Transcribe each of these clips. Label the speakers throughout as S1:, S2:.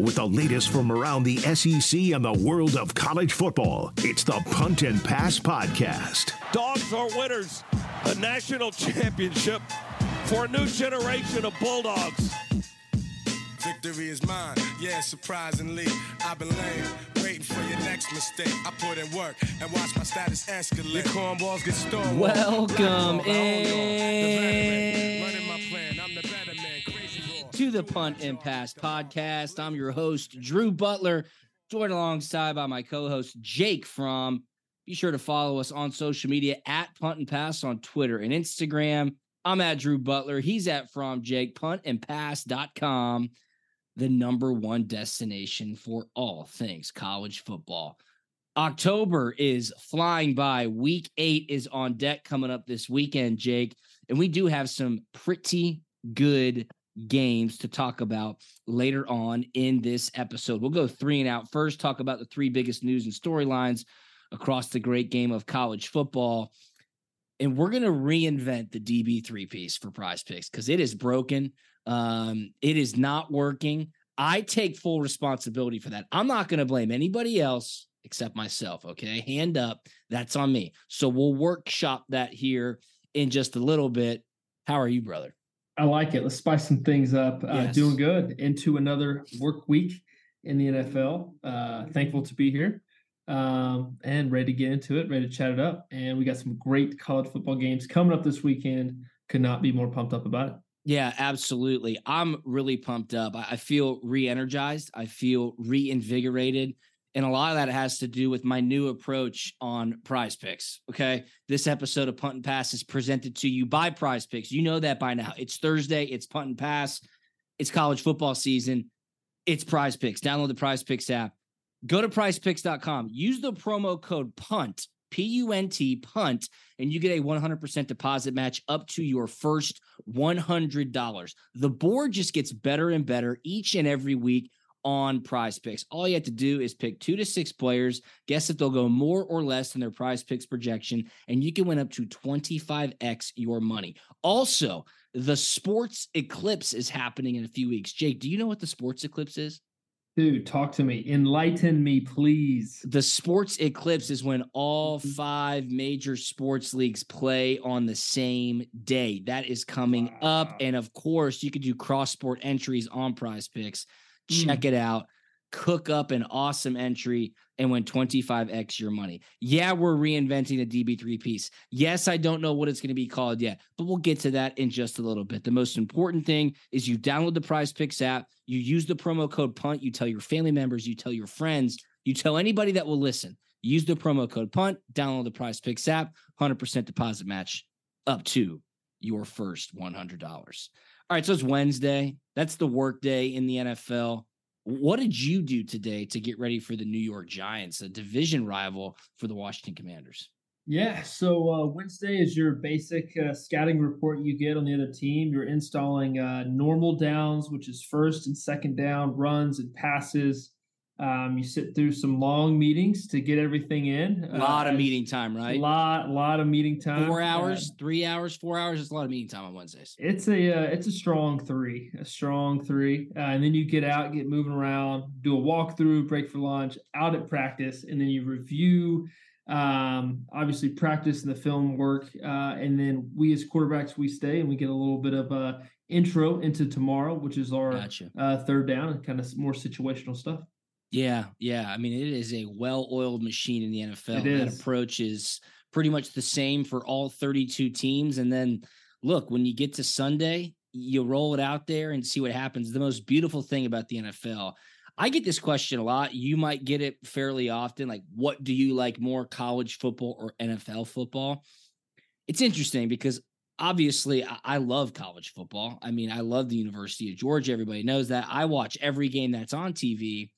S1: with the latest from around the SEC and the world of college football, it's the Punt and Pass Podcast.
S2: Dogs are winners. A national championship for a new generation of Bulldogs.
S3: Victory is mine, yeah, surprisingly. I've been lame, waiting for your next mistake. I put in work and watch my status escalate. Your cornballs get stolen.
S4: Welcome
S3: in.
S4: To the Punt and Pass podcast. I'm your host, Drew Butler, joined alongside by my co host, Jake Fromm. Be sure to follow us on social media at Punt and Pass on Twitter and Instagram. I'm at Drew Butler. He's at From Jake, puntandpass.com, the number one destination for all things college football. October is flying by. Week eight is on deck coming up this weekend, Jake. And we do have some pretty good games to talk about later on in this episode. We'll go three and out first, talk about the three biggest news and storylines across the great game of college football. And we're going to reinvent the DB3 piece for prize picks because it is broken. Um, it is not working. I take full responsibility for that. I'm not going to blame anybody else except myself. Okay. Hand up. That's on me. So we'll workshop that here in just a little bit. How are you, brother?
S5: I like it. Let's spice some things up. Uh, Doing good into another work week in the NFL. Uh, thankful to be here um, and ready to get into it, ready to chat it up. And we got some great college football games coming up this weekend. Could not be more pumped up about it.
S4: Yeah, absolutely. I'm really pumped up. I I feel re energized. I feel reinvigorated. And a lot of that has to do with my new approach on prize picks. Okay. This episode of Punt and Pass is presented to you by prize picks. You know that by now. It's Thursday, it's Punt and Pass, it's college football season, it's prize picks. Download the prize picks app. Go to prizepicks.com. Use the promo code PUNT, P U N T, PUNT, and you get a 100% deposit match up to your first $100. The board just gets better and better each and every week on prize picks. All you have to do is pick two to six players, guess if they'll go more or less than their prize picks projection, and you can win up to 25x your money. Also, the sports eclipse is happening in a few weeks. Jake, do you know what the sports eclipse is?
S5: Dude, talk to me. Enlighten me, please.
S4: The sports eclipse is when all mm-hmm. five major sports leagues play on the same day. That is coming
S5: Wow.
S4: up. And of course, you could do cross sport entries on prize picks. Check mm. it out. Cook up an awesome entry and win 25x your money. Yeah, we're reinventing the DB3 piece. Yes, I don't know what it's going to be called yet, but we'll get to that in just a little bit. The most important thing is you download the Prize Picks app, you use the promo code PUNT, you tell your family members, you tell your friends, you tell anybody that will listen. Use the promo code PUNT, download the Prize Picks app, 100% deposit match up to your first $100. All right, so it's Wednesday. That's the work day in the NFL. What did you do today to get ready for the New York Giants, a division rival for the Washington Commanders?
S5: Yeah, so uh, Wednesday is your basic uh, scouting report you get on the other team. You're installing uh, normal downs, which is first and second down runs and passes. Um, you sit through some long meetings to get everything in.
S4: A lot of
S5: Uh,
S4: meeting time, right?
S5: A lot, lot of meeting time.
S4: Four
S5: Uh,
S4: hours, three hours, four hours. It's a lot of meeting time on Wednesdays.
S5: It's a uh, it's a strong three, a strong three, uh, and then you get out, get moving around, do a walkthrough, break for lunch, out at practice, and then you review Um, obviously, practice and the film work, uh, and then we as quarterbacks we stay and we get a little bit of a intro into tomorrow, which is our
S4: Gotcha.
S5: uh, third down and kind of more situational stuff.
S4: Yeah, yeah. I mean, it is a well-oiled machine in the NFL.
S5: It
S4: That approach is pretty much the same for all 32 teams. And then look, when you get to Sunday, you roll it out there and see what happens. The most beautiful thing about the NFL. I get this question a lot. You might get it fairly often. Like, what do you like more, college football or NFL football? It's interesting because obviously I love college football. I mean, I love the University of Georgia. Everybody knows that. I watch every game that's on TV.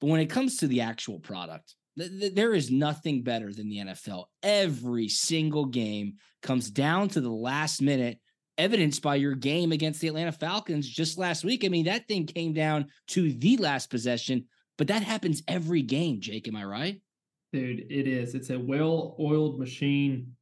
S4: But when it comes to the actual product, th- th- there is nothing better than the NFL. Every single game comes down to the last minute, evidenced by your game against the Atlanta Falcons just last week. I mean, that thing came down to the last possession, but that happens every game, Jake. Am I right?
S5: Dude, it is. It's a well-oiled machine.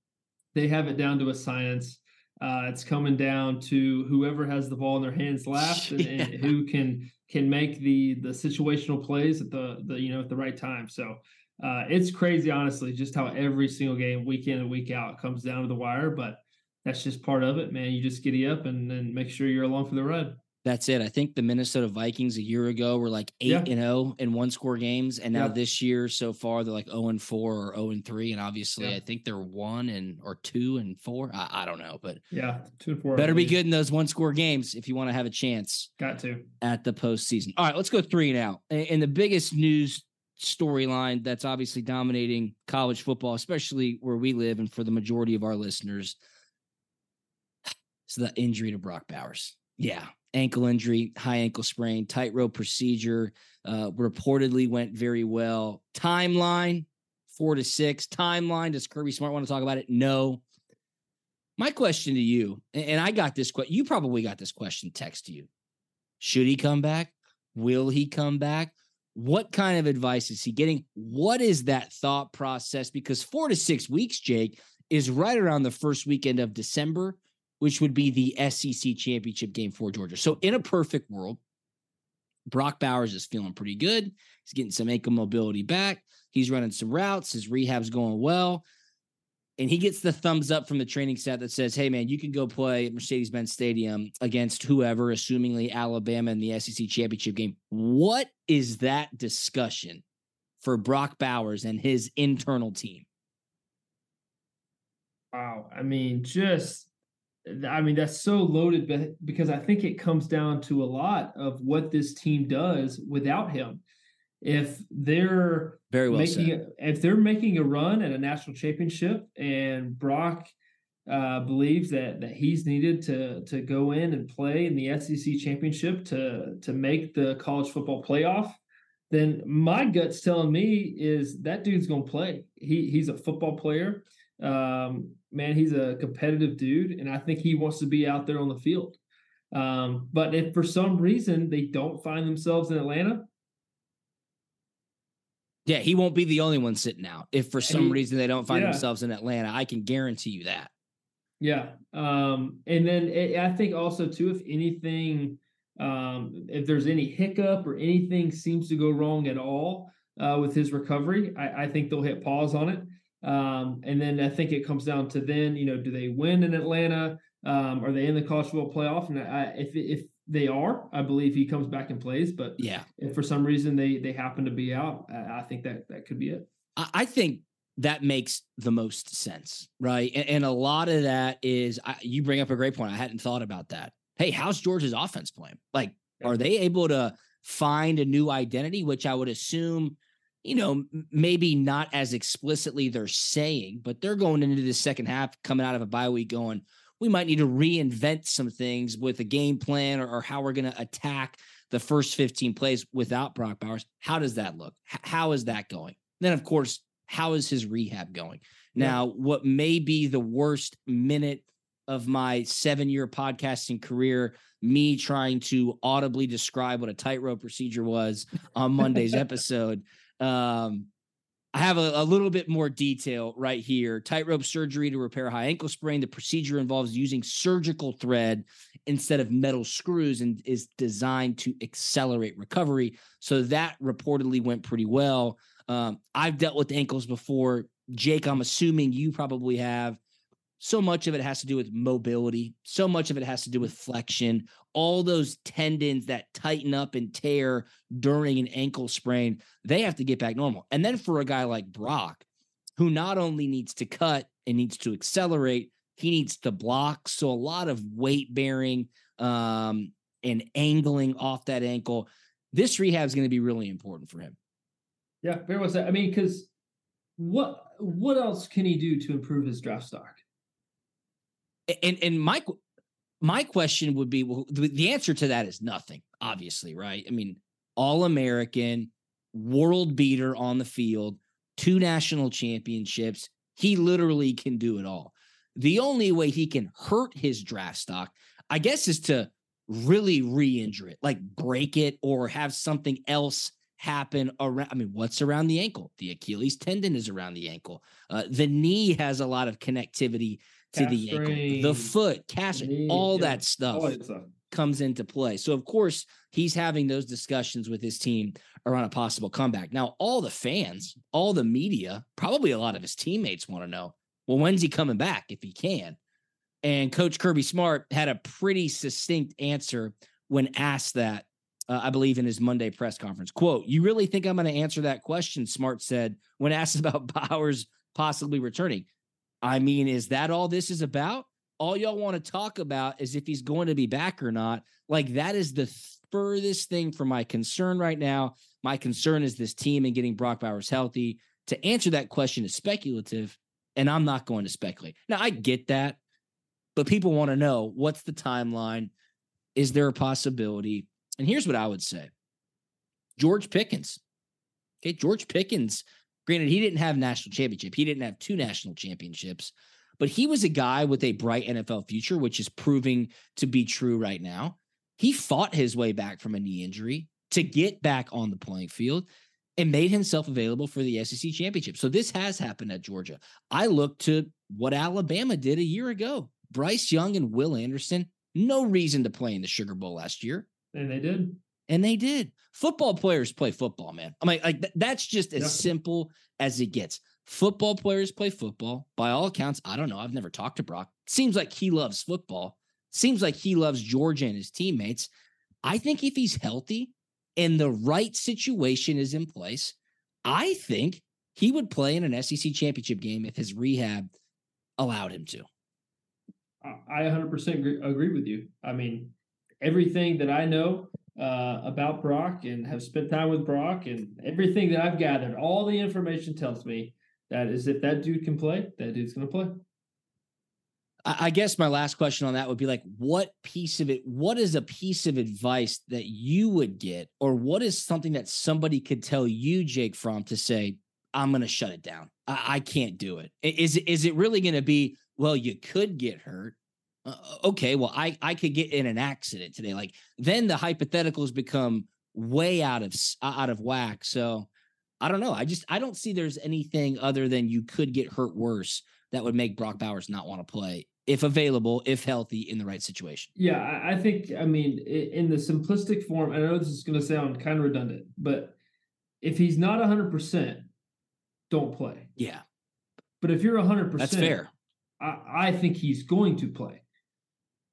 S5: They have it down to a science. Uh, it's coming down to whoever has the ball in their hands last and, and who can can make the the situational plays at the the you know at the right time. So uh, it's crazy, honestly, just how every single game, week in and week out, comes down to the wire. But that's just part of it, man. You just giddy up and and make sure you're along for the ride.
S4: That's it. I think the Minnesota Vikings a year ago were like eight
S5: Yeah.
S4: and zero in one score games, and now
S5: Yeah.
S4: this year so far they're like zero and four or zero and three, and obviously
S5: Yeah.
S4: I think they're one and or two and four. I, I don't know, but
S5: Yeah, two and four.
S4: Better be good in those one score games if you want to have a chance
S5: Got to.
S4: at the postseason. All right, let's go three and out. And the biggest news storyline that's obviously dominating college football, especially where we live, and for the majority of our listeners, is the injury to Brock Bowers. Yeah, ankle injury, high ankle sprain, tightrope procedure. Uh, reportedly went very well. Timeline four to six. Timeline. Does Kirby Smart want to talk about it? No. My question to you, and I got this question. You probably got this question text to you. Should he come back? Will he come back? What kind of advice is he getting? What is that thought process? Because four to six weeks, Jake, is right around the first weekend of December, which would be the SEC championship game for Georgia. So, in a perfect world, Brock Bowers is feeling pretty good. He's getting some ankle mobility back. He's running some routes. His rehab's going well. And he gets the thumbs up from the training staff that says, hey, man, you can go play at Mercedes Benz Stadium against whoever, assumingly Alabama in the SEC championship game. What is that discussion for Brock Bowers and his internal team?
S5: Wow. I mean, just I mean, that's so loaded be- because I think it comes down to a lot of what this team does without him. If they're
S4: Very well
S5: making
S4: said.
S5: if they're making a run at a national championship and Brock uh, believes that that he's needed to to go in and play in the SEC championship to to make the college football playoff, then my gut's telling me is that dude's gonna play. He he's a football player. Um, man, he's a competitive dude, and I think he wants to be out there on the field. Um, but if for some reason they don't find themselves in Atlanta,
S4: Yeah, he won't be the only one sitting out. If for some
S5: He-
S4: reason they don't find
S5: yeah.
S4: themselves in Atlanta, I can guarantee you that.
S5: Yeah. Um, and then it, I think also too, if anything, um, if there's any hiccup or anything seems to go wrong at all uh, with his recovery, I, I think they'll hit pause on it. Um, and then I think it comes down to then, you know, do they win in Atlanta? Um, are they in the college football playoff? And I, if if they are, I believe he comes back and plays. But
S4: Yeah.
S5: if for some reason they they happen to be out, I, I think that that could be it.
S4: I, I think that makes the most sense, right? And, and a lot of that is I, you bring up a great point. I hadn't thought about that. Hey, how's Georgia's offense playing? Like, are they able to find a new identity? Which I would assume, you know, maybe not as explicitly they're saying, but they're going into the second half, coming out of a bye week, going, we might need to reinvent some things with a game plan or, or how we're going to attack the first 15 plays without Brock Bowers. How does that look? H- how is that going? Then, of course, how is his rehab going?
S5: Yeah.
S4: Now, what may be the worst minute of my seven year podcasting career, me trying to audibly describe what a tightrope procedure was on Monday's episode. Um, I have a, a little bit more detail right here. Tightrope surgery to repair high ankle sprain. The procedure involves using surgical thread instead of metal screws and is designed to accelerate recovery. So that reportedly went pretty well. Um, I've dealt with ankles before. Jake, I'm assuming you probably have. So much of it has to do with mobility. So much of it has to do with flexion. All those tendons that tighten up and tear during an ankle sprain, they have to get back normal. And then for a guy like Brock, who not only needs to cut and needs to accelerate, he needs to block. So a lot of weight bearing um, and angling off that ankle. This rehab is going to be really important for him.
S5: Yeah, very well said. I mean, because what what else can he do to improve his draft stock?
S4: And and my my question would be, well, the, answer to that is nothing. Obviously, right? I mean, all American, world beater on the field, two national championships. He literally can do it all. The only way he can hurt his draft stock, I guess, is to really re-injure it, like break it or have something else happen around. I mean, what's around the ankle? The Achilles tendon is around the ankle. Uh, the knee has a lot of connectivity to the ankle. The foot, cast,
S5: knee,
S4: all
S5: yeah,
S4: that stuff. comes into play. So of course he's having those discussions with his team around a possible comeback. Now all the fans, all the media, probably a lot of his teammates want to know, well, when's he coming back if he can? And Coach Kirby Smart had a pretty succinct answer when asked that, uh, I believe in his Monday press conference. Quote, you really think I'm going to answer that question? Smart said when asked about Bowers possibly returning. I mean, is that all this is about? All y'all want to talk about is if he's going to be back or not. Like that is the furthest thing from my concern right now. My concern is this team and getting Brock Bowers healthy. To answer that question is speculative, and I'm not going to speculate. Now, I get that, but people want to know what's the timeline? Is there a possibility? And here's what I would say George Pickens. Okay, George Pickens, granted, he didn't have national championship. He didn't have two national championships, but he was a guy with a bright NFL future, which is proving to be true right now. He fought his way back from a knee injury to get back on the playing field and made himself available for the SEC championship. So this has happened at Georgia. I look to what Alabama did a year ago. Bryce Young and Will Anderson, no reason to play in the Sugar Bowl last year.
S5: And they did.
S4: And they did. Football players play football, man. I mean, like th- that's just as
S5: Yeah.
S4: simple as it gets. Football players play football. By all accounts, I don't know. I've never talked to Brock. Seems like he loves football. Seems like he loves Georgia and his teammates. I think if he's healthy and the right situation is in place, I think he would play in an SEC championship game if his rehab allowed him to.
S5: I I 100% agree, agree with you. I mean, everything that I know uh, about Brock and have spent time with Brock and everything that I've gathered, all the information tells me that is if that dude can play, that dude's going to play.
S4: I guess my last question on that would be like, what piece of it, what is a piece of advice that you would get, or what is something that somebody could tell you, Jake Fromm, to say, I'm going to shut it down. I, I can't do it. Is, is it really going to be, well, you could get hurt? Uh, okay, well, I, I could get in an accident today. Like then the hypotheticals become way out of out of whack. So I don't know. I just I don't see there's anything other than you could get hurt worse that would make Brock Bowers not want to play if available, if healthy, in the right situation.
S5: Yeah, I, think, I mean, in the simplistic form, I know this is going to sound kind of redundant, but if he's not 100%, don't play.
S4: Yeah,
S5: But if you're 100%,
S4: that's fair.
S5: I, I think he's going to play.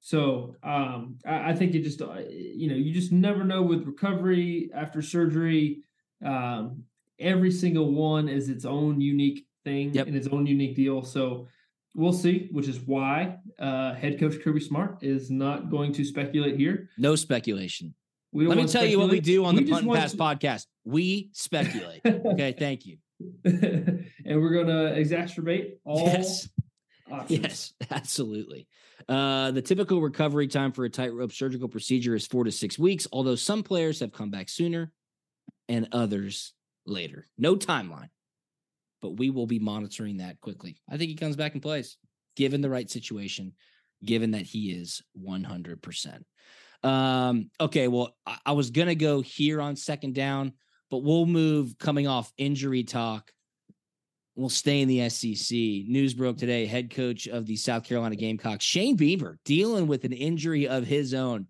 S5: So um, I, I think it just, uh, you know, you just never know with recovery after surgery. Um, every single one is its own unique thing
S4: Yep.
S5: and its own unique deal. So we'll see, which is why uh, head coach Kirby Smart is not going to speculate here.
S4: No speculation. Let me tell you what we do on
S5: We
S4: the Punt and Pass
S5: to-
S4: podcast. We speculate. Okay, thank you.
S5: and we're going to exacerbate all
S4: Yes.
S5: Options.
S4: Yes, absolutely. Uh, the typical recovery time for a tightrope surgical procedure is four to six weeks, although some players have come back sooner and others later. No timeline, but we will be monitoring that quickly. I think he comes back and plays, given the right situation, given that he is 100%. Um, okay, well, I, I was going to go here on second down, but we'll move coming off injury talk We'll stay in the SEC. News broke today. Head coach of the South Carolina Gamecocks, Shane Beamer, dealing with an injury of his own.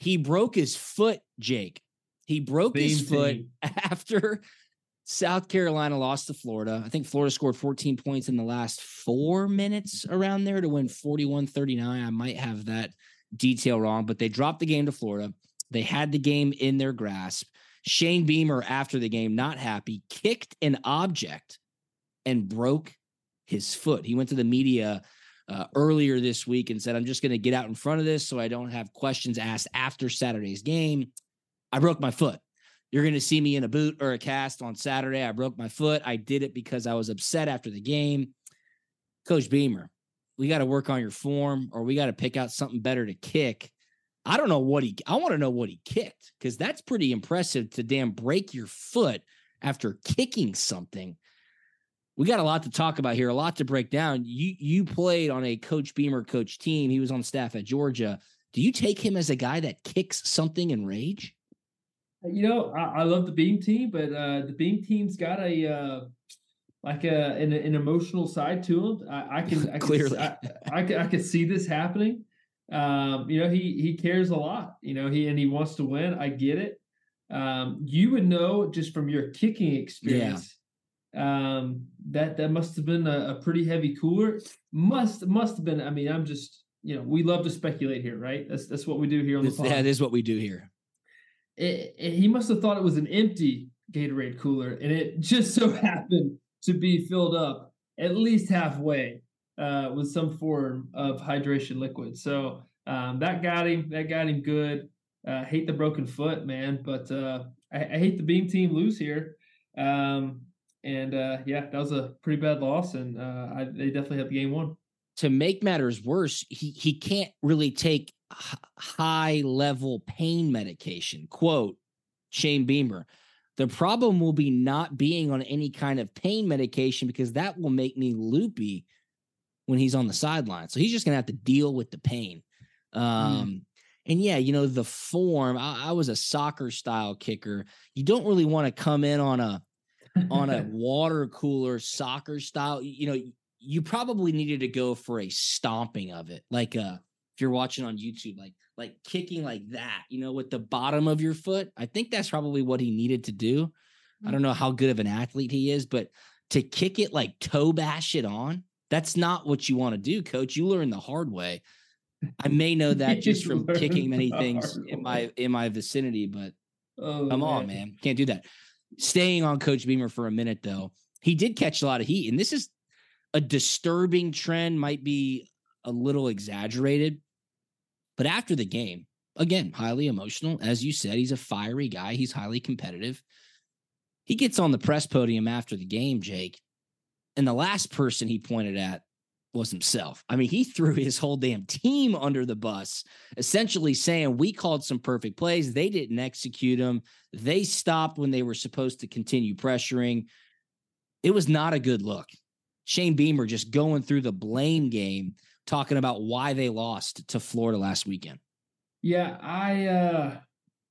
S4: He broke his foot, Jake. He broke his foot
S5: thing.
S4: after South Carolina lost to Florida. I think Florida scored 14 points in the last four minutes around there to win 41 39. I might have that detail wrong, but they dropped the game to Florida. They had the game in their grasp. Shane Beamer, after the game, not happy, kicked an object and broke his foot. He went to the media uh, earlier this week and said, I'm just going to get out in front of this so I don't have questions asked after Saturday's game. I broke my foot. You're going to see me in a boot or a cast on Saturday. I broke my foot. I did it because I was upset after the game. Coach Beamer, we got to work on your form or we got to pick out something better to kick. I don't know what he, I want to know what he kicked because that's pretty impressive to damn break your foot after kicking something. We got a lot to talk about here, a lot to break down. You you played on a Coach Beamer coach team. He was on staff at Georgia. Do you take him as a guy that kicks something in rage?
S5: You know, I, I love the Beam team, but uh, the Beam team's got a uh, like a an, an, emotional side to him. I, I can I
S4: clearly
S5: I, I, can I can see this happening. Um, you know, he he cares a lot. You know, he and he wants to win. I get it. Um, you would know just from your kicking experience. Yeah. Um, that that must have been a, a pretty heavy cooler. Must must have been. I mean, I'm just you know, we love to speculate here, right? That's that's what we do here on the
S4: podcast. That is what we do here
S5: it, it, he must have thought it was an empty Gatorade cooler, and it just so happened to be filled up at least halfway uh, with some form of hydration liquid. So um, that got him. That got him good. Uh, hate the broken foot, man, but uh, I, I, hate the Beam team lose here. Um, and uh, yeah, that was a pretty bad loss, and uh, I, they definitely had the game won.
S4: To make matters worse, he he can't really take high level pain medication. Quote Shane Beamer. The problem will be not being on any kind of pain medication because that will make me loopy when he's on the sideline. So he's just going to have to deal with the pain. Mm. Um, mm. And yeah, you know, the form, I, I was a soccer style kicker. You don't really want to come in on a, on a water cooler soccer style. You know, you probably needed to go for a stomping of it, like a, if you're watching on YouTube, like like kicking like that, you know, with the bottom of your foot. I think that's probably what he needed to do. I don't know how good of an athlete he is, but to kick it like toe bash it on, that's not what you want to do, coach. You learn the hard way. I may know that just from kicking many things in my in my vicinity, but oh, come man. on, man. Can't do that. Staying on Coach Beamer for a minute though, he did catch a lot of heat, and this is a disturbing trend, might be a little exaggerated. But after the game, again, highly emotional. As you said, he's a fiery guy, he's highly competitive. He gets on the press podium after the game, Jake, and the last person he pointed at was himself. I mean, he threw his whole damn team under the bus, essentially saying, We called some perfect plays. They didn't execute them. They stopped when they were supposed to continue pressuring. It was not a good look. Shane Beamer just going through the blame game talking about why they lost to Florida last weekend.
S5: Yeah, I uh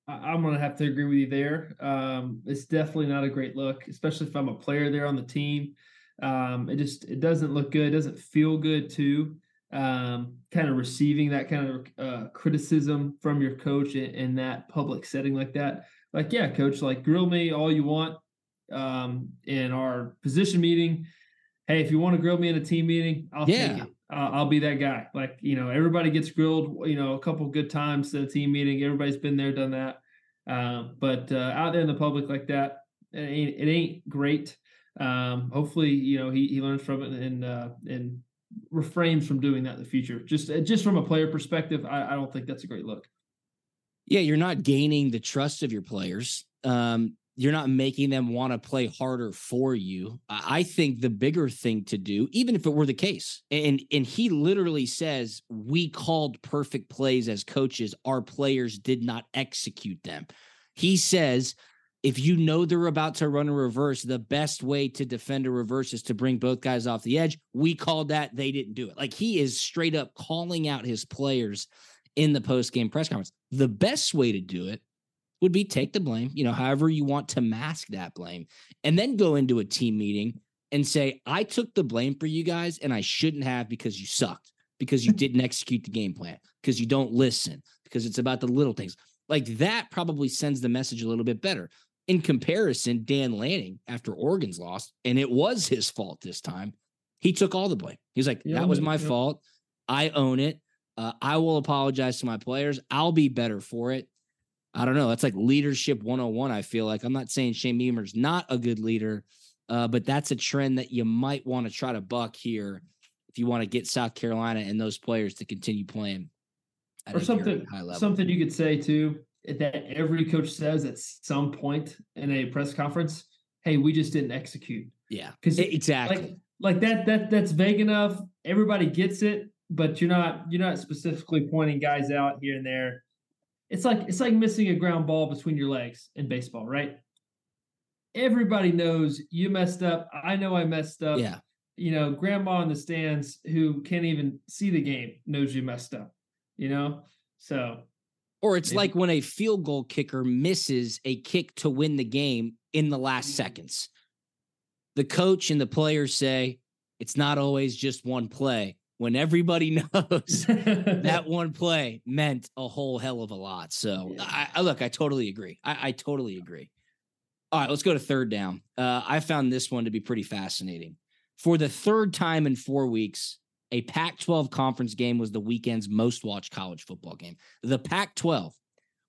S5: I'm gonna have to agree with you there. Um, it's definitely not a great look, especially if I'm a player there on the team. Um, it just it doesn't look good, it doesn't feel good too. Um, kind of receiving that kind of uh, criticism from your coach in, in, that public setting like that. Like, yeah, coach, like grill me all you want um, in our position meeting. Hey, if you want to grill me in a team meeting, I'll yeah. take it uh, I'll be that guy. Like, you know, everybody gets grilled, you know, a couple good times at a team meeting. Everybody's been there, done that. Um, but uh, out there in the public like that, it ain't, it ain't great. Um, hopefully, you know, he, he learns from it and, uh, and refrains from doing that in the future. Just, uh, just from a player perspective, I, I don't think that's a great look.
S4: Yeah, you're not gaining the trust of your players. Um, you're not making them want to play harder for you. I think the bigger thing to do, even if it were the case, and and he literally says we called perfect plays as coaches, our players did not execute them. He says if you know they're about to run a reverse, the best way to defend a reverse is to bring both guys off the edge. We called that, they didn't do it. Like he is straight up calling out his players in the post game press conference. The best way to do it would be take the blame, you know, however you want to mask that blame, and then go into a team meeting and say, I took the blame for you guys and I shouldn't have because you sucked, because you didn't execute the game plan, because you don't listen, because it's about the little things. Like that probably sends the message a little bit better. In comparison, Dan Lanning, after Oregon's loss, and it was his fault this time, he took all the blame. He's like,
S5: Yeah,
S4: that was my
S5: yeah.
S4: fault. I own it. Uh, I will apologize to my players. I'll be better for it. I don't know. That's like leadership 101. I feel like I'm not saying Shane Beamer's not a good leader, uh, but that's a trend that you might want to try to buck here if you want to get South Carolina and those players to continue playing at
S5: or something
S4: high level.
S5: something you could say too that every coach says at some point in a press conference hey we just didn't execute.
S4: Yeah,
S5: because
S4: exactly.
S5: like like that that that's vague enough. Everybody gets it but you're not you're not specifically pointing guys out here and there. It's like it's like missing a ground ball between your legs in baseball right? Everybody knows you messed up. I know i messed up.
S4: Yeah,
S5: you know, grandma in the stands who can't even see the game knows you messed up, you know? So
S4: Or it's
S5: Maybe-
S4: like when a field goal kicker misses a kick to win the game in the last
S5: Mm.
S4: seconds. The coach and the players say it's not always just one play. When everybody knows that one play meant a whole hell of a lot. So
S5: Yeah.
S4: I, I look, I totally agree. I, I totally agree. All right, let's go to third down. Uh, I found this one to be pretty fascinating. For the third time in four weeks, a Pac 12 conference game was the weekend's most watched college football game. The Pac 12,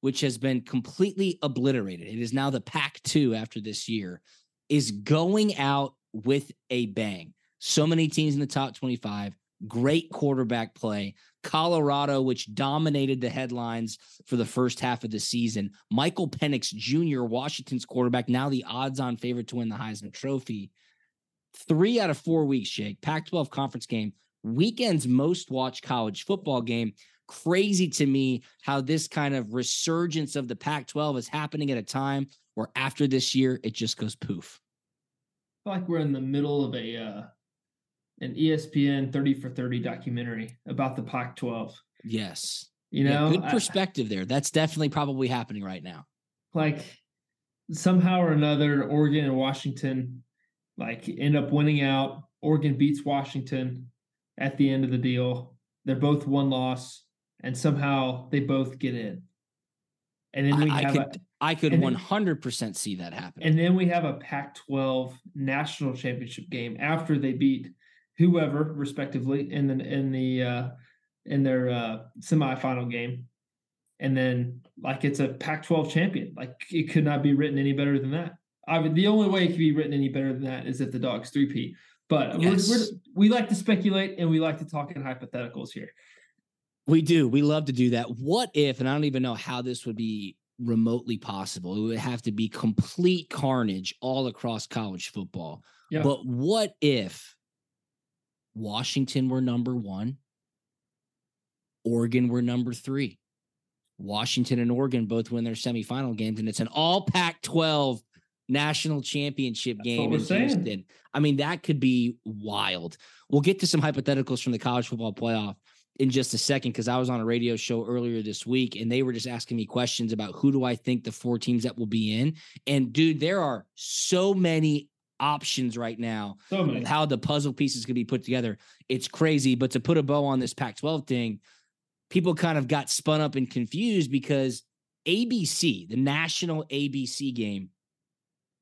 S4: which has been completely obliterated, it is now the Pac 2 after this year, is going out with a bang. So many teams in the top 25, great quarterback play. Colorado, which dominated the headlines for the first half of the season. Michael Penix Jr., Washington's quarterback, now the odds on favorite to win the Heisman Trophy. Three out of four weeks, Jake. Pac 12 conference game, weekend's most watched college football game. Crazy to me how this kind of resurgence of the Pac 12 is happening at a time where after this year, it just goes poof.
S5: I feel like we're in the middle of a uh an ESPN 30 for 30 documentary about the Pac 12.
S4: Yes.
S5: You
S4: Yeah,
S5: know,
S4: good
S5: I-
S4: perspective there. That's definitely probably happening right now.
S5: like somehow or another, Oregon and Washington like end up winning out. Oregon beats Washington at the end of the deal. They're both one loss, and somehow they both get in. And then we
S4: I, I could
S5: a,
S4: I could 100% see that happen.
S5: and then we have a Pac-12 national championship game after they beat whoever respectively in the in the uh in their uh semifinal game. And then like it's a Pac-12 champion. Like it could not be written any better than that. I mean, the only way it could be written any better than that is if the dogs 3P. But we're, we're, we like to speculate and we like to talk in hypotheticals here.
S4: We do. We love to do that. What if, and I don't even know how this would be remotely possible, it would have to be complete carnage all across college football.
S5: Yeah.
S4: But what if Washington were number one, Oregon were number three? Washington and Oregon both win their semifinal games, and it's an all Pac 12 national championship game in
S5: saying.
S4: Houston. I mean, that could be wild. We'll get to some hypotheticals from the college football playoff in just a second because I was on a radio show earlier this week and they were just asking me questions about who do I think the four teams that will be in. And dude, there are so many options right now
S5: So many.
S4: how the puzzle pieces could be put together. It's crazy. But to put a bow on this Pac 12 thing, people kind of got spun up and confused because ABC, the national ABC game,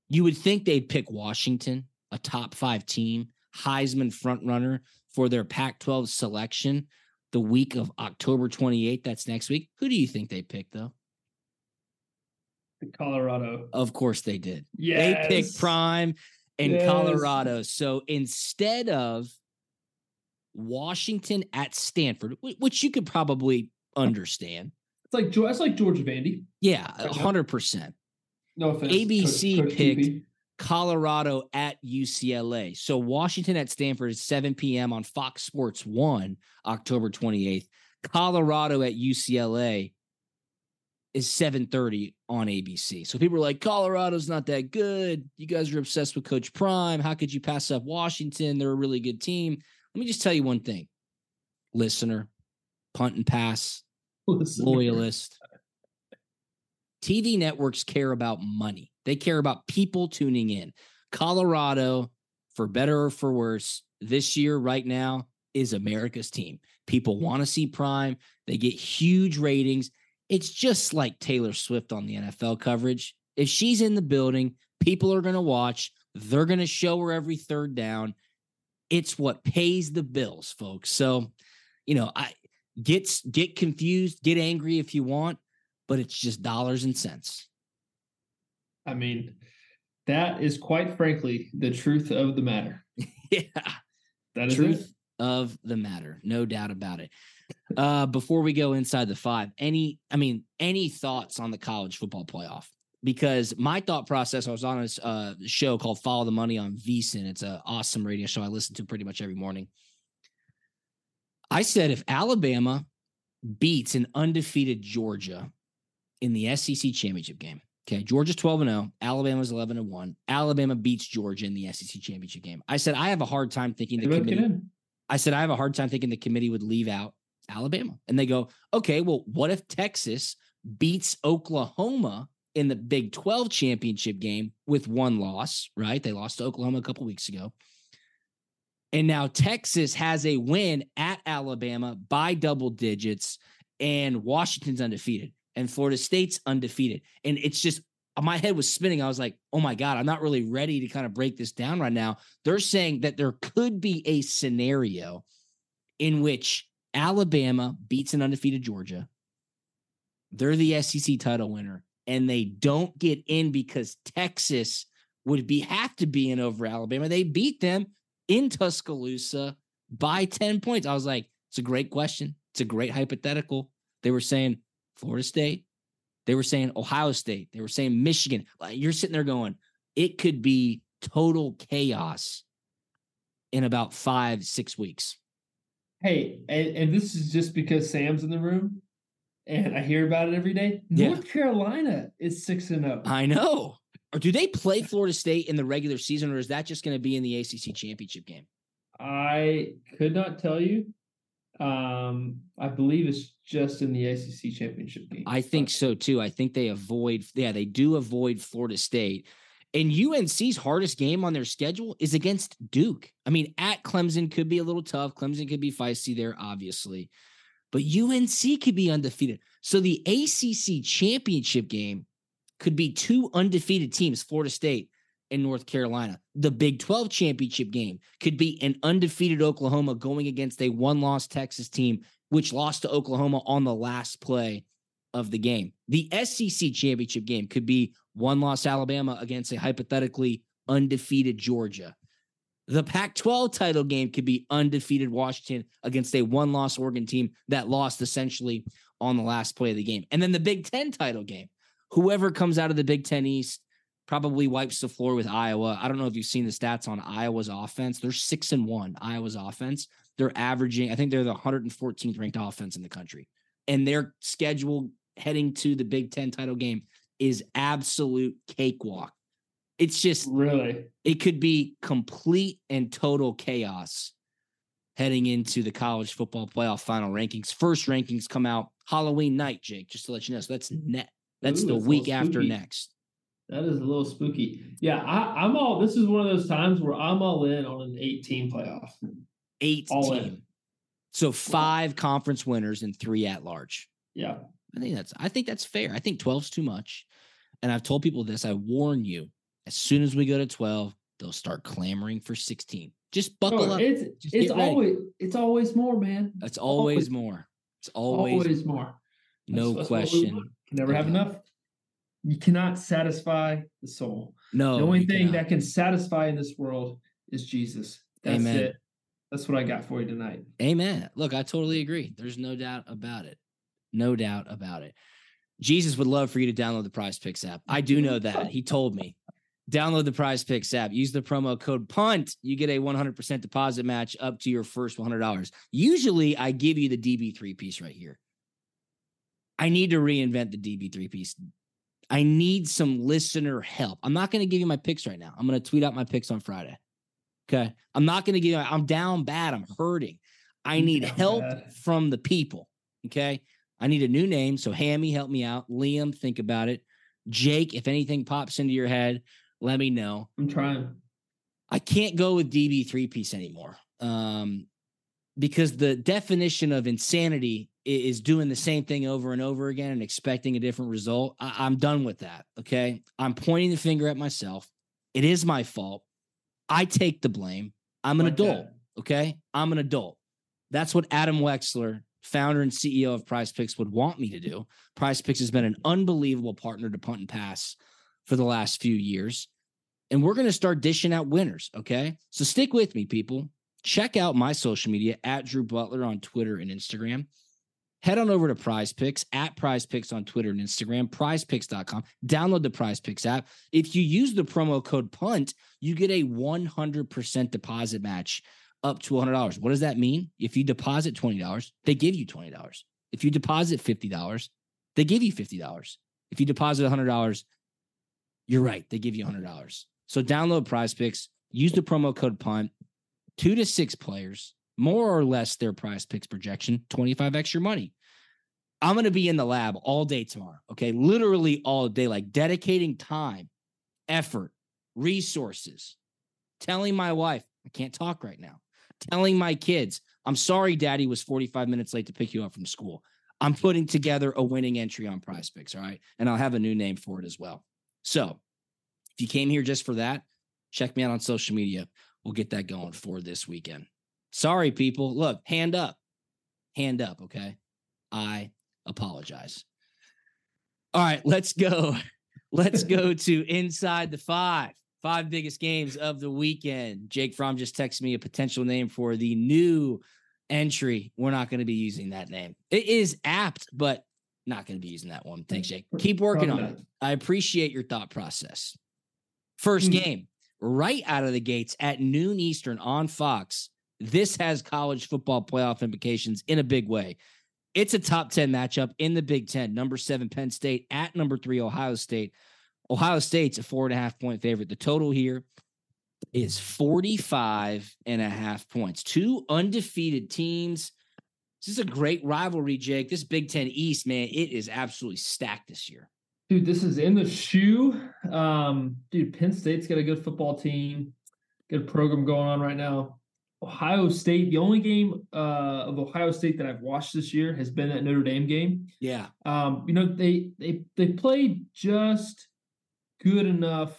S4: you would think they'd pick Washington, a top five team, Heisman front runner for their Pac 12 selection the week of October 28th. That's next week. Who do you think they picked, though?
S5: Colorado.
S4: Of course they did.
S5: Yes.
S4: They picked Prime and
S5: Yes.
S4: Colorado. So instead of Washington at Stanford, which you could probably understand.
S5: It's like that's like Georgia Vandy.
S4: Yeah, a
S5: Okay.
S4: 100%.
S5: No offense.
S4: ABC
S5: Coach- Coach
S4: picked-. Colorado at UCLA. So Washington at Stanford is 7 p.m. on Fox Sports 1, October 28th. Colorado at UCLA is 7:30 on ABC. So people are like, Colorado's not that good. You guys are obsessed with Coach Prime. How could you pass up Washington? They're a really good team. Let me just tell you one thing, listener, punt and pass,
S5: Listen.
S4: loyalist. TV networks care about money. They care about people tuning in. Colorado, for better or for worse, this year, right now, is America's team. People want to see Prime. They get huge ratings. It's just like Taylor Swift on the NFL coverage. If she's in the building, people are going to watch. They're going to show her every third down. It's what pays the bills, folks. So, you know, I get get confused, get angry if you want, but it's just dollars and cents.
S5: I mean, that is quite frankly the truth of the matter.
S4: yeah.
S5: That is
S4: truth
S5: it.
S4: of the matter. No doubt about it. Uh, before we go inside the five, any, I mean, any thoughts on the college football playoff? Because my thought process, I was on a uh, show called Follow the Money on VSIN. It's an awesome radio show I listen to pretty much every morning. I said if Alabama beats an undefeated Georgia in the SEC championship game, okay, Georgia's 12 and 0, Alabama's 11 and 1. Alabama beats Georgia in the SEC championship game. I said I have a hard time thinking the committee. I said I have a hard time thinking the committee would leave out Alabama. And they go, okay, well, what if Texas beats Oklahoma in the Big 12 championship game with one loss, right? They lost to Oklahoma a couple weeks ago. And now Texas has a win at Alabama by double digits, and Washington's undefeated, and Florida State's undefeated. And it's just my head was spinning. I was like, oh my God, I'm not really ready to kind of break this down right now. They're saying that there could be a scenario in which Alabama beats an undefeated Georgia. They're the SEC title winner, and they don't get in because Texas would be have to be in over Alabama. They beat them in Tuscaloosa by 10 points. I was like, it's a great question. It's a great hypothetical. They were saying Florida State. They were saying Ohio State. They were saying Michigan. You're sitting there going, it could be total chaos in about five, six weeks.
S5: Hey, and, and this is just because Sam's in the room and I hear about it every day.
S4: Yeah.
S5: North Carolina is 6 and 0.
S4: I know. Or do they play Florida State in the regular season, or is that just going to be in the ACC championship game?
S5: I could not tell you. Um, I believe it's just in the ACC championship game.
S4: I think so too. I think they avoid, yeah, they do avoid Florida State. And UNC's hardest game on their schedule is against Duke. I mean, at Clemson could be a little tough. Clemson could be feisty there, obviously, but UNC could be undefeated. So the ACC championship game could be two undefeated teams, Florida State and North Carolina. The Big 12 championship game could be an undefeated Oklahoma going against a one loss Texas team, which lost to Oklahoma on the last play of the game. The SEC championship game could be one loss Alabama against a hypothetically undefeated Georgia. The Pac 12 title game could be undefeated Washington against a one loss Oregon team that lost essentially on the last play of the game. And then the Big 10 title game, whoever comes out of the Big 10 East probably wipes the floor with Iowa. I don't know if you've seen the stats on Iowa's offense. They're six and one, Iowa's offense. They're averaging, I think they're the 114th ranked offense in the country. And their schedule heading to the Big Ten title game is absolute cakewalk. It's just
S5: really,
S4: it could be complete and total chaos heading into the college football playoff final rankings. First rankings come out Halloween night, Jake, just to let you know. So that's net. That's
S5: Ooh,
S4: the
S5: that's
S4: week after next.
S5: that is a little spooky. Yeah, I, I'm all. This is one of those times where I'm all in on an 18 playoff.
S4: Eight
S5: All in.
S4: team. So five conference winners and three at large.
S5: Yeah,
S4: I think that's I think that's fair. I think 12's too much. And I've told people this. I warn you, as soon as we go to 12, they'll start clamoring for 16. Just buckle
S5: Oh,
S4: up.
S5: it's
S4: Just
S5: it's always it's always more, man.
S4: It's always more. It's always,
S5: always more.
S4: no
S5: That's- that's
S4: question.
S5: Can never have enough. You cannot satisfy the soul.
S4: No.
S5: the only thing
S4: cannot.
S5: that can satisfy in this world is Jesus. That's
S4: Amen.
S5: it. That's what I got for you tonight.
S4: Amen. Look, I totally agree. There's no doubt about it. No doubt about it. Jesus would love for you to download the Prize Picks app. I do know that. He told me. Download the Prize Picks app. Use the promo code PUNT. You get a 100% deposit match up to your first $100. Usually, I give you the DB3 piece right here. I need to reinvent the DB3 piece. I need some listener help. I'm not going to give you my picks right now. I'm going to tweet out my picks on Friday. Okay. I'm not going to give you, I'm down bad. I'm hurting. I need help
S5: bad.
S4: from the people. Okay. I need a new name. So, Hammy, help me out. Liam, think about it. Jake, if anything pops into your head, let me know.
S5: I'm trying.
S4: I can't go with DB three piece anymore. Um, because the definition of insanity is doing the same thing over and over again and expecting a different result. I, am done with that. Okay. I'm pointing the finger at myself. It is my fault. I take the blame. I'm an adult. Okay. I'm an adult. That's what Adam Wexler, founder and CEO of Prize Picks, would want me to do. Prize Picks has been an unbelievable partner to punt and pass for the last few years. And we're going to start dishing out winners. Okay. So stick with me, people. Check out my social media at Drew Butler on Twitter and Instagram. Head on over to Prize Picks at Prize Picks on Twitter and Instagram, prizepicks.com. Download the Prize Picks app. If you use the promo code PUNT, you get a 100% deposit match up to $100. What does that mean? If you deposit $20, they give you $20. If you deposit $50, they give you $50. If you deposit $100, you're right, they give you $100. So download Prize Picks, use the promo code PUNT, two to six players, more or less their Prize Picks projection, 25 extra money. I'm going to be in the lab all day tomorrow. Okay. Literally all day, like dedicating time, effort, resources, telling my wife, I can't talk right now, telling my kids, I'm sorry, daddy was 45 minutes late to pick you up from school. I'm putting together a winning entry on prize picks. All right. And I'll have a new name for it as well. So if you came here just for that, check me out on social media. We'll get that going for this weekend. Sorry, people. Look, hand up. Hand up. Okay. I apologize. All right, let's go. Let's go to inside the five. Five biggest games of the weekend. Jake Fromm just texted me a potential name for the new entry. We're not going to be using that name. It is apt, but not going to be using that one. Thanks, Jake. Keep working on it. I appreciate your thought process. First mm-hmm. game, right out of the gates at noon Eastern on Fox. This has college football playoff implications in a big way. It's a top 10 matchup in the Big Ten. Number seven, Penn State at number three, Ohio State. Ohio State's a four and a half point favorite. The total here is 45 and a half points. Two undefeated teams. This is a great rivalry, Jake. This Big Ten East, man, it is absolutely stacked this year.
S5: Dude, this is in the shoe. Um, dude, Penn State's got a good football team, good program going on right now. Ohio State. The only game uh, of Ohio State that I've watched this year has been that Notre Dame game.
S4: Yeah.
S5: Um, you know they they they played just good enough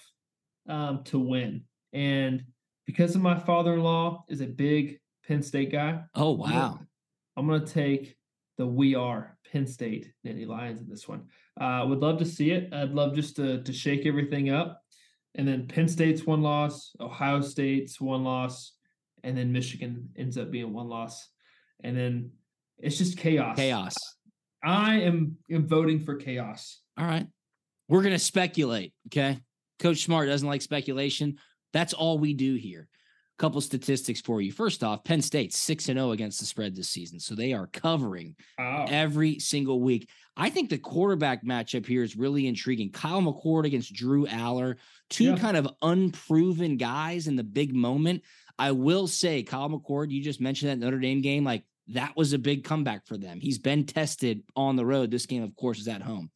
S5: um, to win, and because of my father-in-law is a big Penn State guy.
S4: Oh wow!
S5: I'm gonna, take the we are Penn State Nittany Lions in this one. Uh, would love to see it. I'd love just to to shake everything up. And then Penn State's one loss, Ohio State's one loss, and then Michigan ends up being one loss, and then it's just chaos.
S4: Chaos.
S5: I am, am voting for chaos.
S4: All right, we're gonna speculate. Okay, Coach Smart doesn't like speculation. That's all we do here. A couple statistics for you. First off, Penn State six and zero oh against the spread this season, so they are covering oh. every single week. I think the quarterback matchup here is really intriguing. Kyle McCord against Drew Allar, two yeah. kind of unproven guys in the big moment. I will say, Kyle McCord, you just mentioned that Notre Dame game, like that was a big comeback for them. He's been tested on the road. This game, of course, is at home.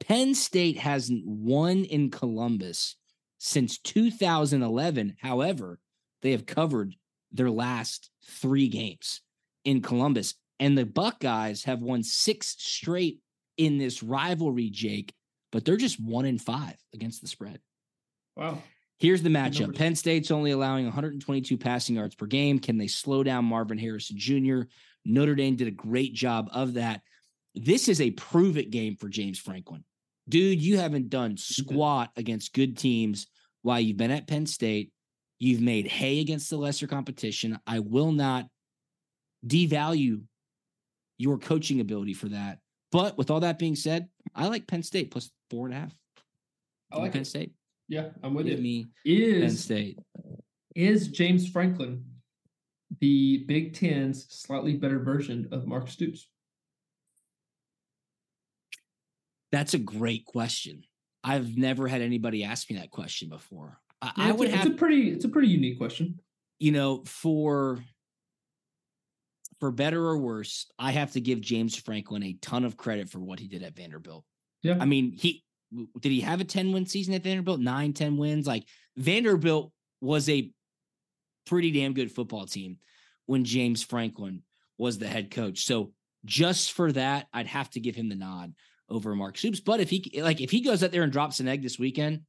S4: Penn State hasn't won in Columbus since 2011. However, they have covered their last three games in Columbus. And the Buckeyes have won six straight in this rivalry, Jake, but they're just one in five against the spread.
S5: Wow.
S4: Here's the matchup Penn State's only allowing 122 passing yards per game. Can they slow down Marvin Harrison Jr.? Notre Dame did a great job of that. This is a prove it game for James Franklin. Dude, you haven't done squat against good teams while you've been at Penn State. You've made hay against the lesser competition. I will not devalue your coaching ability for that. But with all that being said, I like Penn State plus four and a half.
S5: I like
S4: Penn State.
S5: Yeah, I'm with
S4: Give
S5: you. Is
S4: Penn State.
S5: Is James Franklin the Big Ten's slightly better version of Mark Stoops?
S4: That's a great question. I've never had anybody ask me that question before. I,
S5: yeah,
S4: I would
S5: a,
S4: have
S5: it's a pretty it's a pretty unique question.
S4: You know, for for better or worse, I have to give James Franklin a ton of credit for what he did at Vanderbilt.
S5: Yeah.
S4: I mean, he did he have a 10 win season at Vanderbilt? Nine, 10 wins. Like Vanderbilt was a pretty damn good football team when James Franklin was the head coach. So just for that, I'd have to give him the nod over Mark Stoops. But if he like if he goes out there and drops an egg this weekend,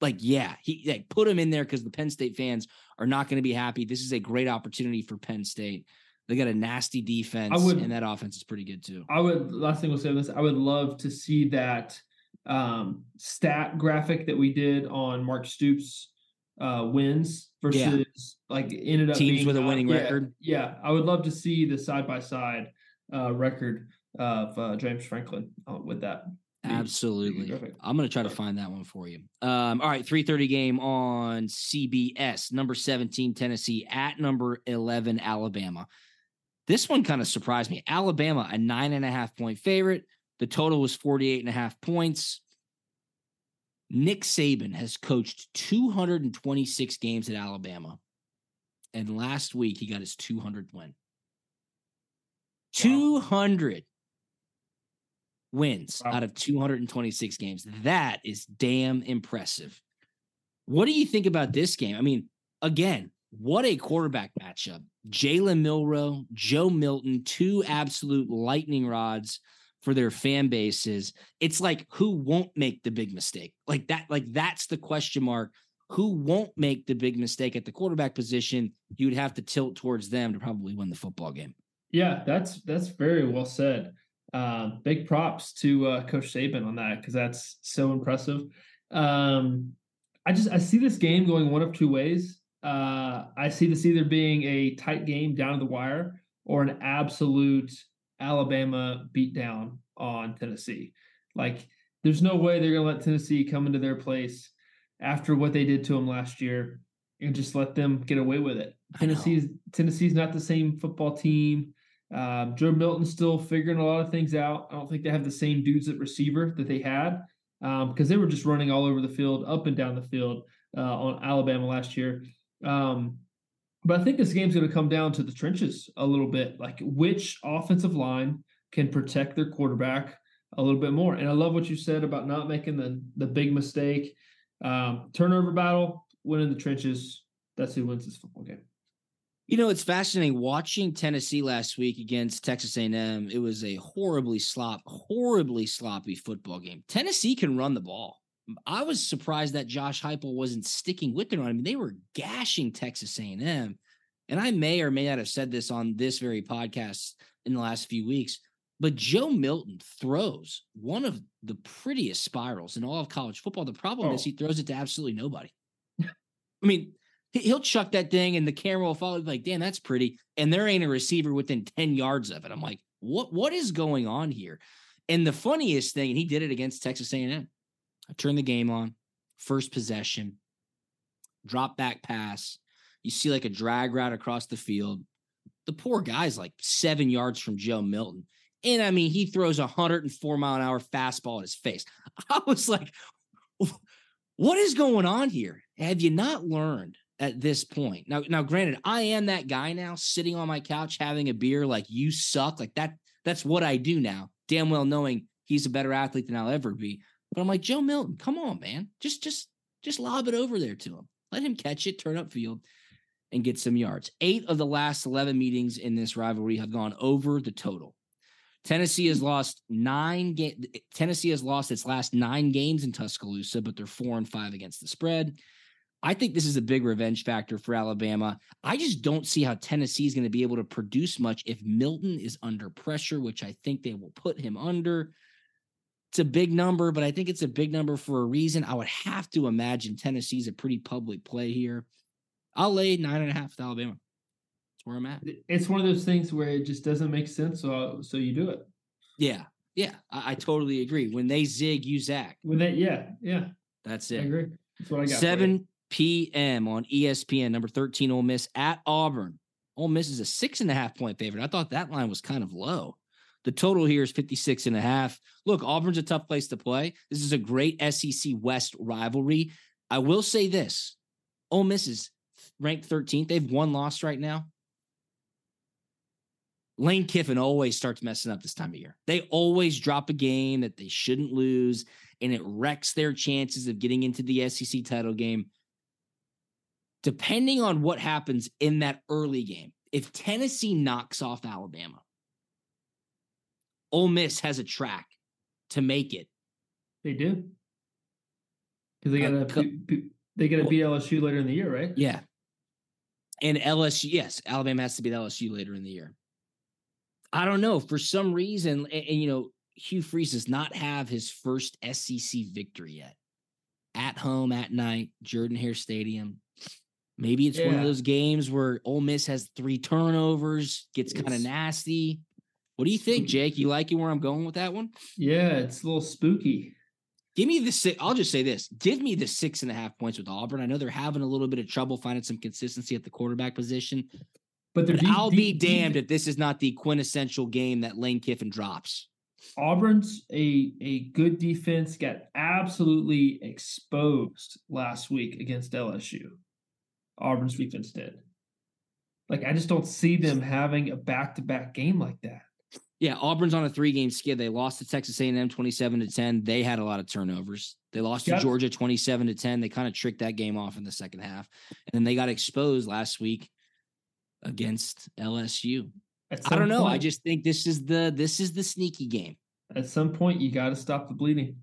S4: like yeah, he like put him in there because the Penn State fans are not going to be happy. This is a great opportunity for Penn State. They got a nasty defense, would, and that offense is pretty good too.
S5: I would last thing we'll say this. I would love to see that um, stat graphic that we did on Mark Stoops uh, wins versus yeah. like ended up
S4: teams with
S5: a
S4: winning
S5: yeah,
S4: record.
S5: Yeah, I would love to see the side by side record of uh, James Franklin uh, with that.
S4: Absolutely. I'm going to try to find that one for you. Um, all right, 3:30 game on CBS. Number 17 Tennessee at number 11 Alabama. This one kind of surprised me. Alabama, a nine and a half point favorite. The total was 48 and a half points. Nick Saban has coached 226 games at Alabama. And last week he got his 200 win. Wow. 200 wins wow. out of 226 games. That is damn impressive. What do you think about this game? I mean, again, what a quarterback matchup. Jalen Milroe, Joe Milton, two absolute lightning rods for their fan bases. It's like who won't make the big mistake? Like that, like that's the question mark. Who won't make the big mistake at the quarterback position? You would have to tilt towards them to probably win the football game.
S5: Yeah, that's that's very well said. Uh, big props to uh, Coach Saban on that because that's so impressive. Um, I just I see this game going one of two ways. Uh, I see this either being a tight game down to the wire or an absolute Alabama beat down on Tennessee. Like, there's no way they're going to let Tennessee come into their place after what they did to them last year and just let them get away with it. Tennessee's Tennessee's not the same football team. Um, Joe Milton's still figuring a lot of things out. I don't think they have the same dudes at receiver that they had because um, they were just running all over the field, up and down the field uh, on Alabama last year. Um, but I think this game's going to come down to the trenches a little bit, like which offensive line can protect their quarterback a little bit more. And I love what you said about not making the the big mistake. Um, turnover battle, winning the trenches. That's who wins this football game.
S4: You know, it's fascinating watching Tennessee last week against Texas A&M. It was a horribly slop, horribly sloppy football game. Tennessee can run the ball. I was surprised that Josh Heupel wasn't sticking with it. I mean, they were gashing Texas A&M, and I may or may not have said this on this very podcast in the last few weeks, but Joe Milton throws one of the prettiest spirals in all of college football. The problem oh. is he throws it to absolutely nobody. I mean, he'll chuck that thing, and the camera will follow. Like, damn, that's pretty, and there ain't a receiver within ten yards of it. I'm like, what? What is going on here? And the funniest thing, and he did it against Texas A&M I turn the game on, first possession, drop back pass. You see like a drag route across the field. The poor guy's like seven yards from Joe Milton. And I mean, he throws a 104 mile an hour fastball at his face. I was like, what is going on here? Have you not learned at this point? Now, now, granted, I am that guy now sitting on my couch having a beer, like you suck. Like that, that's what I do now, damn well knowing he's a better athlete than I'll ever be. But I'm like, Joe Milton, come on, man. Just just just lob it over there to him. Let him catch it, turn up field, and get some yards. Eight of the last 11 meetings in this rivalry have gone over the total. Tennessee has mm. lost nine game. Tennessee has lost its last nine games in Tuscaloosa, but they're four and five against the spread. I think this is a big revenge factor for Alabama. I just don't see how Tennessee is going to be able to produce much if Milton is under pressure, which I think they will put him under. It's a big number, but I think it's a big number for a reason. I would have to imagine Tennessee's a pretty public play here. I'll lay nine and a half with Alabama. That's where I'm at.
S5: It's one of those things where it just doesn't make sense, so so you do it.
S4: Yeah, yeah, I, I totally agree. When they zig, you zag.
S5: When they, yeah, yeah,
S4: that's it.
S5: I agree. That's what I got.
S4: Seven p.m. on ESPN, number thirteen, Ole Miss at Auburn. Ole Miss is a six and a half point favorite. I thought that line was kind of low. The total here is 56 and a half. Look, Auburn's a tough place to play. This is a great SEC West rivalry. I will say this Ole Miss is ranked 13th. They've one loss right now. Lane Kiffin always starts messing up this time of year. They always drop a game that they shouldn't lose, and it wrecks their chances of getting into the SEC title game. Depending on what happens in that early game, if Tennessee knocks off Alabama, Ole Miss has a track to make it.
S5: They do. Because they
S4: Uh,
S5: got to they got to beat LSU later in the year, right?
S4: Yeah. And LSU, yes, Alabama has to beat LSU later in the year. I don't know. For some reason, and, and, you know, Hugh Freeze does not have his first SEC victory yet. At home at night, Jordan Hare Stadium. Maybe it's one of those games where Ole Miss has three turnovers, gets kind of nasty. What do you think, Jake? You liking where I'm going with that one?
S5: Yeah, it's a little spooky.
S4: Give me the six. I'll just say this: give me the six and a half points with Auburn. I know they're having a little bit of trouble finding some consistency at the quarterback position,
S5: But
S4: but I'll be damned if this is not the quintessential game that Lane Kiffin drops.
S5: Auburn's a a good defense got absolutely exposed last week against LSU. Auburn's defense did. Like I just don't see them having a back to back game like that.
S4: Yeah, Auburn's on a three-game skid. They lost to Texas A&M 27 to 10. They had a lot of turnovers. They lost to Georgia 27 to 10. They kind of tricked that game off in the second half. And then they got exposed last week against LSU. I don't know. I just think this is the this is the sneaky game.
S5: at some point you got to stop the bleeding.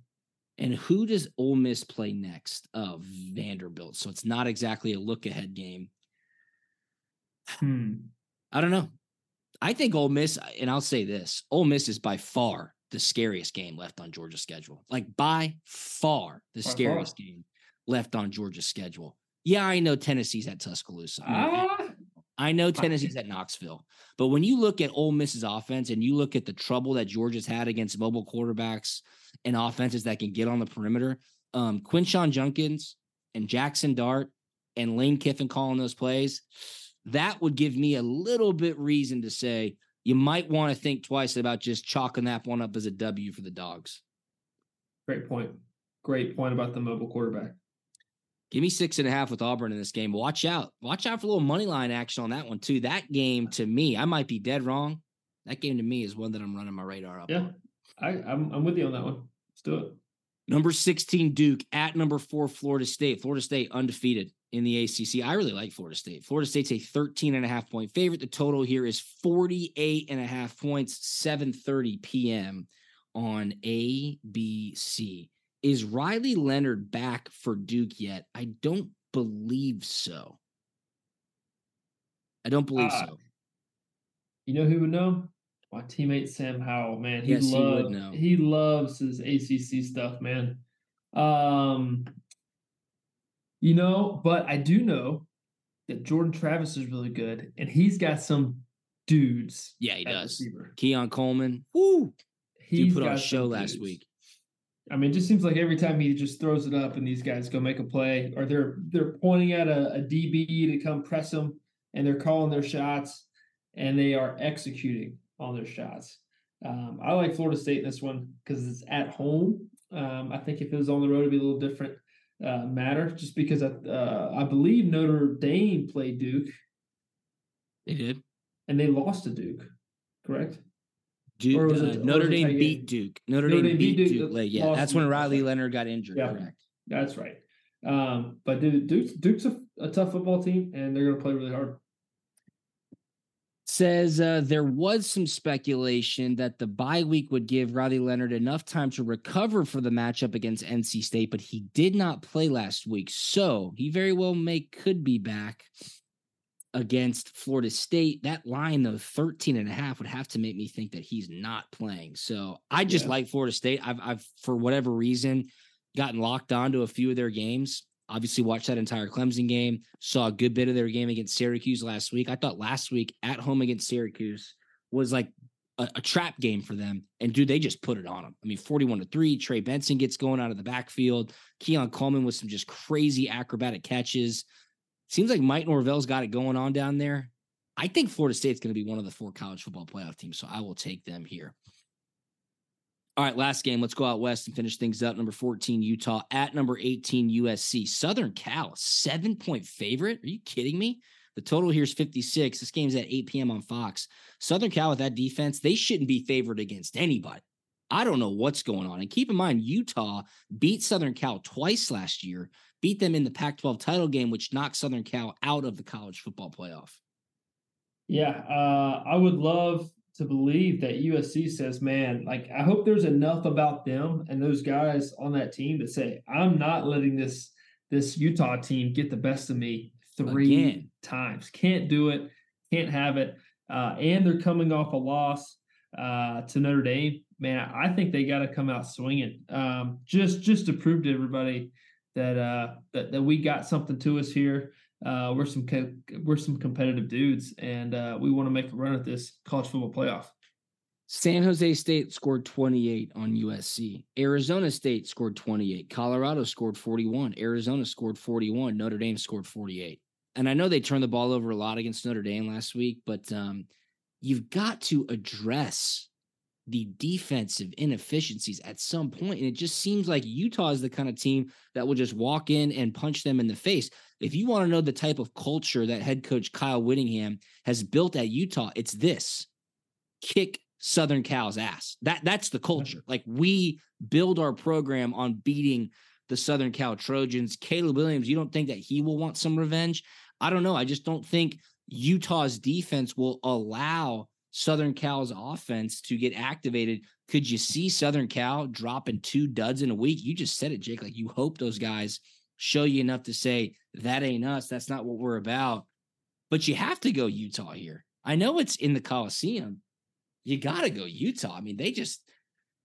S4: And who does Ole Miss play next? Oh, Vanderbilt. So it's not exactly a look ahead game.
S5: Hmm.
S4: I don't know. I think Ole Miss, and I'll say this: Ole Miss is by far the scariest game left on Georgia's schedule. Like by far the
S5: By far.
S4: scariest game left on Georgia's schedule. Yeah, I know Tennessee's at Tuscaloosa. I know-
S5: Ah,
S4: I know Tennessee's at Knoxville, but when you look at Ole Miss's offense and you look at the trouble that Georgia's had against mobile quarterbacks and offenses that can get on the perimeter, um, Quinshon Judkins and Jackson Dart and Lane Kiffin calling those plays, that would give me a little bit reason to say you might want to think twice about just chalking that one up as a W for the dogs.
S5: great point. Great point about the mobile quarterback.
S4: Give me six and a half with Auburn in this game. Watch out. Watch out for a little money line action on that one, too. That game to me, I might be dead wrong. That game to me is one that I'm running my radar up.
S5: Yeah,
S4: on.
S5: I, I'm I'm with you on that one. Let's do it.
S4: Number 16, Duke at number four, Florida State. Florida State undefeated in the ACC. I really like Florida State. Florida State's a 13 and a half point favorite. The total here is 48 and a half points, 7:30 p.m. on ABC. Is Riley Leonard back for Duke yet? I don't believe so. I don't believe
S5: Ah,
S4: so.
S5: You know who would know? My teammate Sam Howell, man. He
S4: Yes, he would
S5: loves
S4: know.
S5: he loves his ACC stuff, man. Um, you know, but I do know that Jordan Travis is really good, and he's got some dudes.
S4: Yeah, he does.
S5: receiver.
S4: Keon Coleman. Woo!
S5: He's
S4: put on a show last
S5: dudes.
S4: week.
S5: I mean, it just seems like every time he just throws it up and these guys go make a play, or they're they're pointing at a, a DB to come press them, and they're calling their shots, and they are executing on their shots. Um, I like Florida State in this one because it's at home. Um, I think if it was on the road, it'd be a little different uh, matter. Just because I uh, I believe Notre Dame played Duke
S4: They did.
S5: and they lost to Duke, correct?
S4: Duke, uh, Notre Dame beat? Duke. Notre,
S5: Notre
S4: Dame,
S5: Dame
S4: beat Duke.
S5: Duke.
S4: Yeah, that's when Riley. Leonard got injured.
S5: Yeah.
S4: Correct.
S5: That's right. Um, but dude, Duke's Duke's a, a tough football team, and they're going to play really hard.
S4: Says uh, there was some speculation that the bye week would give Riley Leonard enough time to recover for the matchup against NC State, but he did not play last week. So he very well may could be back against Florida State. That line, though, 13 and a half would have to make me think that he's not playing. So I just
S5: Yeah.
S4: like Florida State. I've, I've, for whatever reason, gotten locked onto a few of their games. Obviously, watched that entire Clemson game. Saw a good bit of their game against Syracuse last week. I thought last week at home against Syracuse was like a, a trap game for them. And dude, they just put it on them. I mean, 41 to 3. Trey Benson gets going out of the backfield. Keon Coleman with some just crazy acrobatic catches. Seems like Mike Norvell's got it going on down there. I think Florida State's going to be one of the four college football playoff teams, so I will take them here. All right, last game. Let's go out west and finish things up. Number 14, Utah at number 18, USC. Southern Cal, seven point favorite. Are you kidding me? The total here is 56. This game's at 8 p.m. on Fox. Southern Cal with that defense, they shouldn't be favored against anybody. I don't know what's going on. And keep in mind, Utah beat Southern Cal twice last year, beat them in the Pac 12 title game, which knocked Southern Cal out of the college football playoff.
S5: Yeah, uh, I would love to believe that USC says, man, like I hope there's enough about them and those guys on that team to say, I'm not letting this this Utah team get the best of me three Again. times. Can't do it. Can't have it. Uh, and they're coming off a loss uh, to Notre Dame. Man, I think they got to come out swinging. Um, just just to prove to everybody that uh, that that we got something to us here. Uh, we're some co- we're some competitive dudes, and uh, we want to make a run at this college football playoff.
S4: San Jose State scored 28 on USC. Arizona State scored 28. Colorado scored 41. Arizona scored 41. Notre Dame scored 48. And I know they turned the ball over a lot against Notre Dame last week, but um, you've got to address the defensive inefficiencies at some point. And it just seems like Utah is the kind of team that will just walk in and punch them in the face. If you want to know the type of culture that head coach Kyle Whittingham has built at Utah, it's this kick Southern Cal's ass. That that's the culture. Like we build our program on beating the Southern Cal Trojans. Caleb Williams, you don't think that he will want some revenge? I don't know. I just don't think Utah's defense will allow Southern Cal's offense to get activated. Could you see Southern Cal dropping two duds in a week? You just said it, Jake. Like you hope those guys show you enough to say that ain't us. That's not what we're about. But you have to go Utah here. I know it's in the Coliseum, you got to go Utah. I mean, they just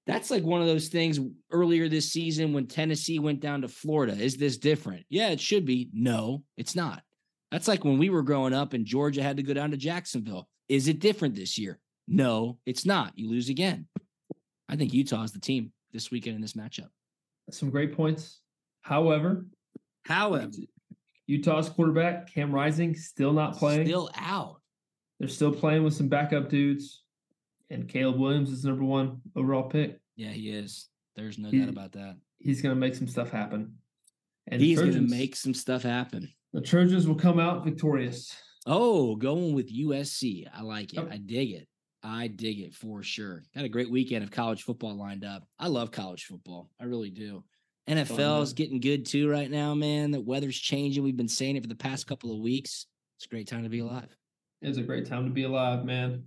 S4: that's like one of those things earlier this season when Tennessee went down to Florida. Is this different? Yeah, it should be. No, it's not. That's like when we were growing up and Georgia had to go down to Jacksonville. Is it different this year? No, it's not. You lose again. I think Utah is the team this weekend in this matchup.
S5: Some great points. However,
S4: however,
S5: Utah's quarterback Cam Rising still not playing.
S4: Still out.
S5: They're still playing with some backup dudes and Caleb Williams is number one overall pick.
S4: Yeah, he is. There's no he, doubt about that.
S5: He's going to make some stuff happen.
S4: And he's going to make some stuff happen.
S5: The Trojans will come out victorious.
S4: Oh, going with USC. I like it. Oh. I dig it. I dig it for sure. Got a great weekend of college football lined up. I love college football. I really do. NFL is getting good too right now, man. The weather's changing. We've been saying it for the past couple of weeks. It's a great time to be alive.
S5: It's a great time to be alive, man.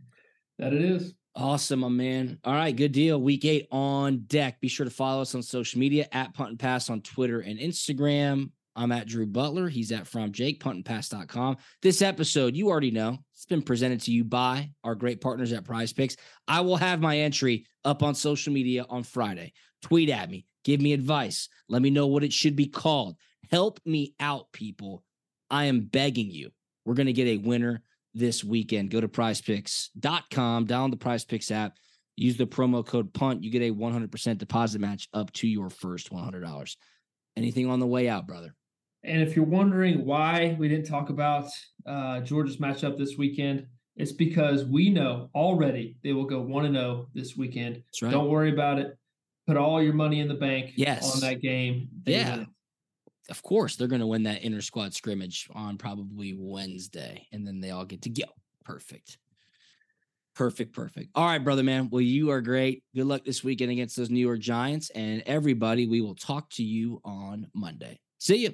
S5: That it is.
S4: Awesome, my man. All right, good deal. Week eight on deck. Be sure to follow us on social media at Punt and Pass on Twitter and Instagram. I'm at Drew Butler. He's at Fromm Jake, puntandpass.com. This episode, you already know, it's been presented to you by our great partners at Prize Picks. I will have my entry up on social media on Friday. Tweet at me, give me advice, let me know what it should be called. Help me out, people. I am begging you. We're going to get a winner this weekend. Go to prizepicks.com, download the prize picks app, use the promo code PUNT. You get a 100% deposit match up to your first $100. Anything on the way out, brother?
S5: And if you're wondering why we didn't talk about uh, Georgia's matchup this weekend, it's because we know already they will go 1 0 this weekend. Right. Don't worry about it. Put all your money in the bank
S4: yes.
S5: on that game.
S4: Yeah of course they're going to win that inter squad scrimmage on probably Wednesday, and then they all get to go. Perfect. Perfect, perfect. All right, brother man. Well, you are great. Good luck this weekend against those New York Giants. And everybody, we will talk to you on Monday. See you.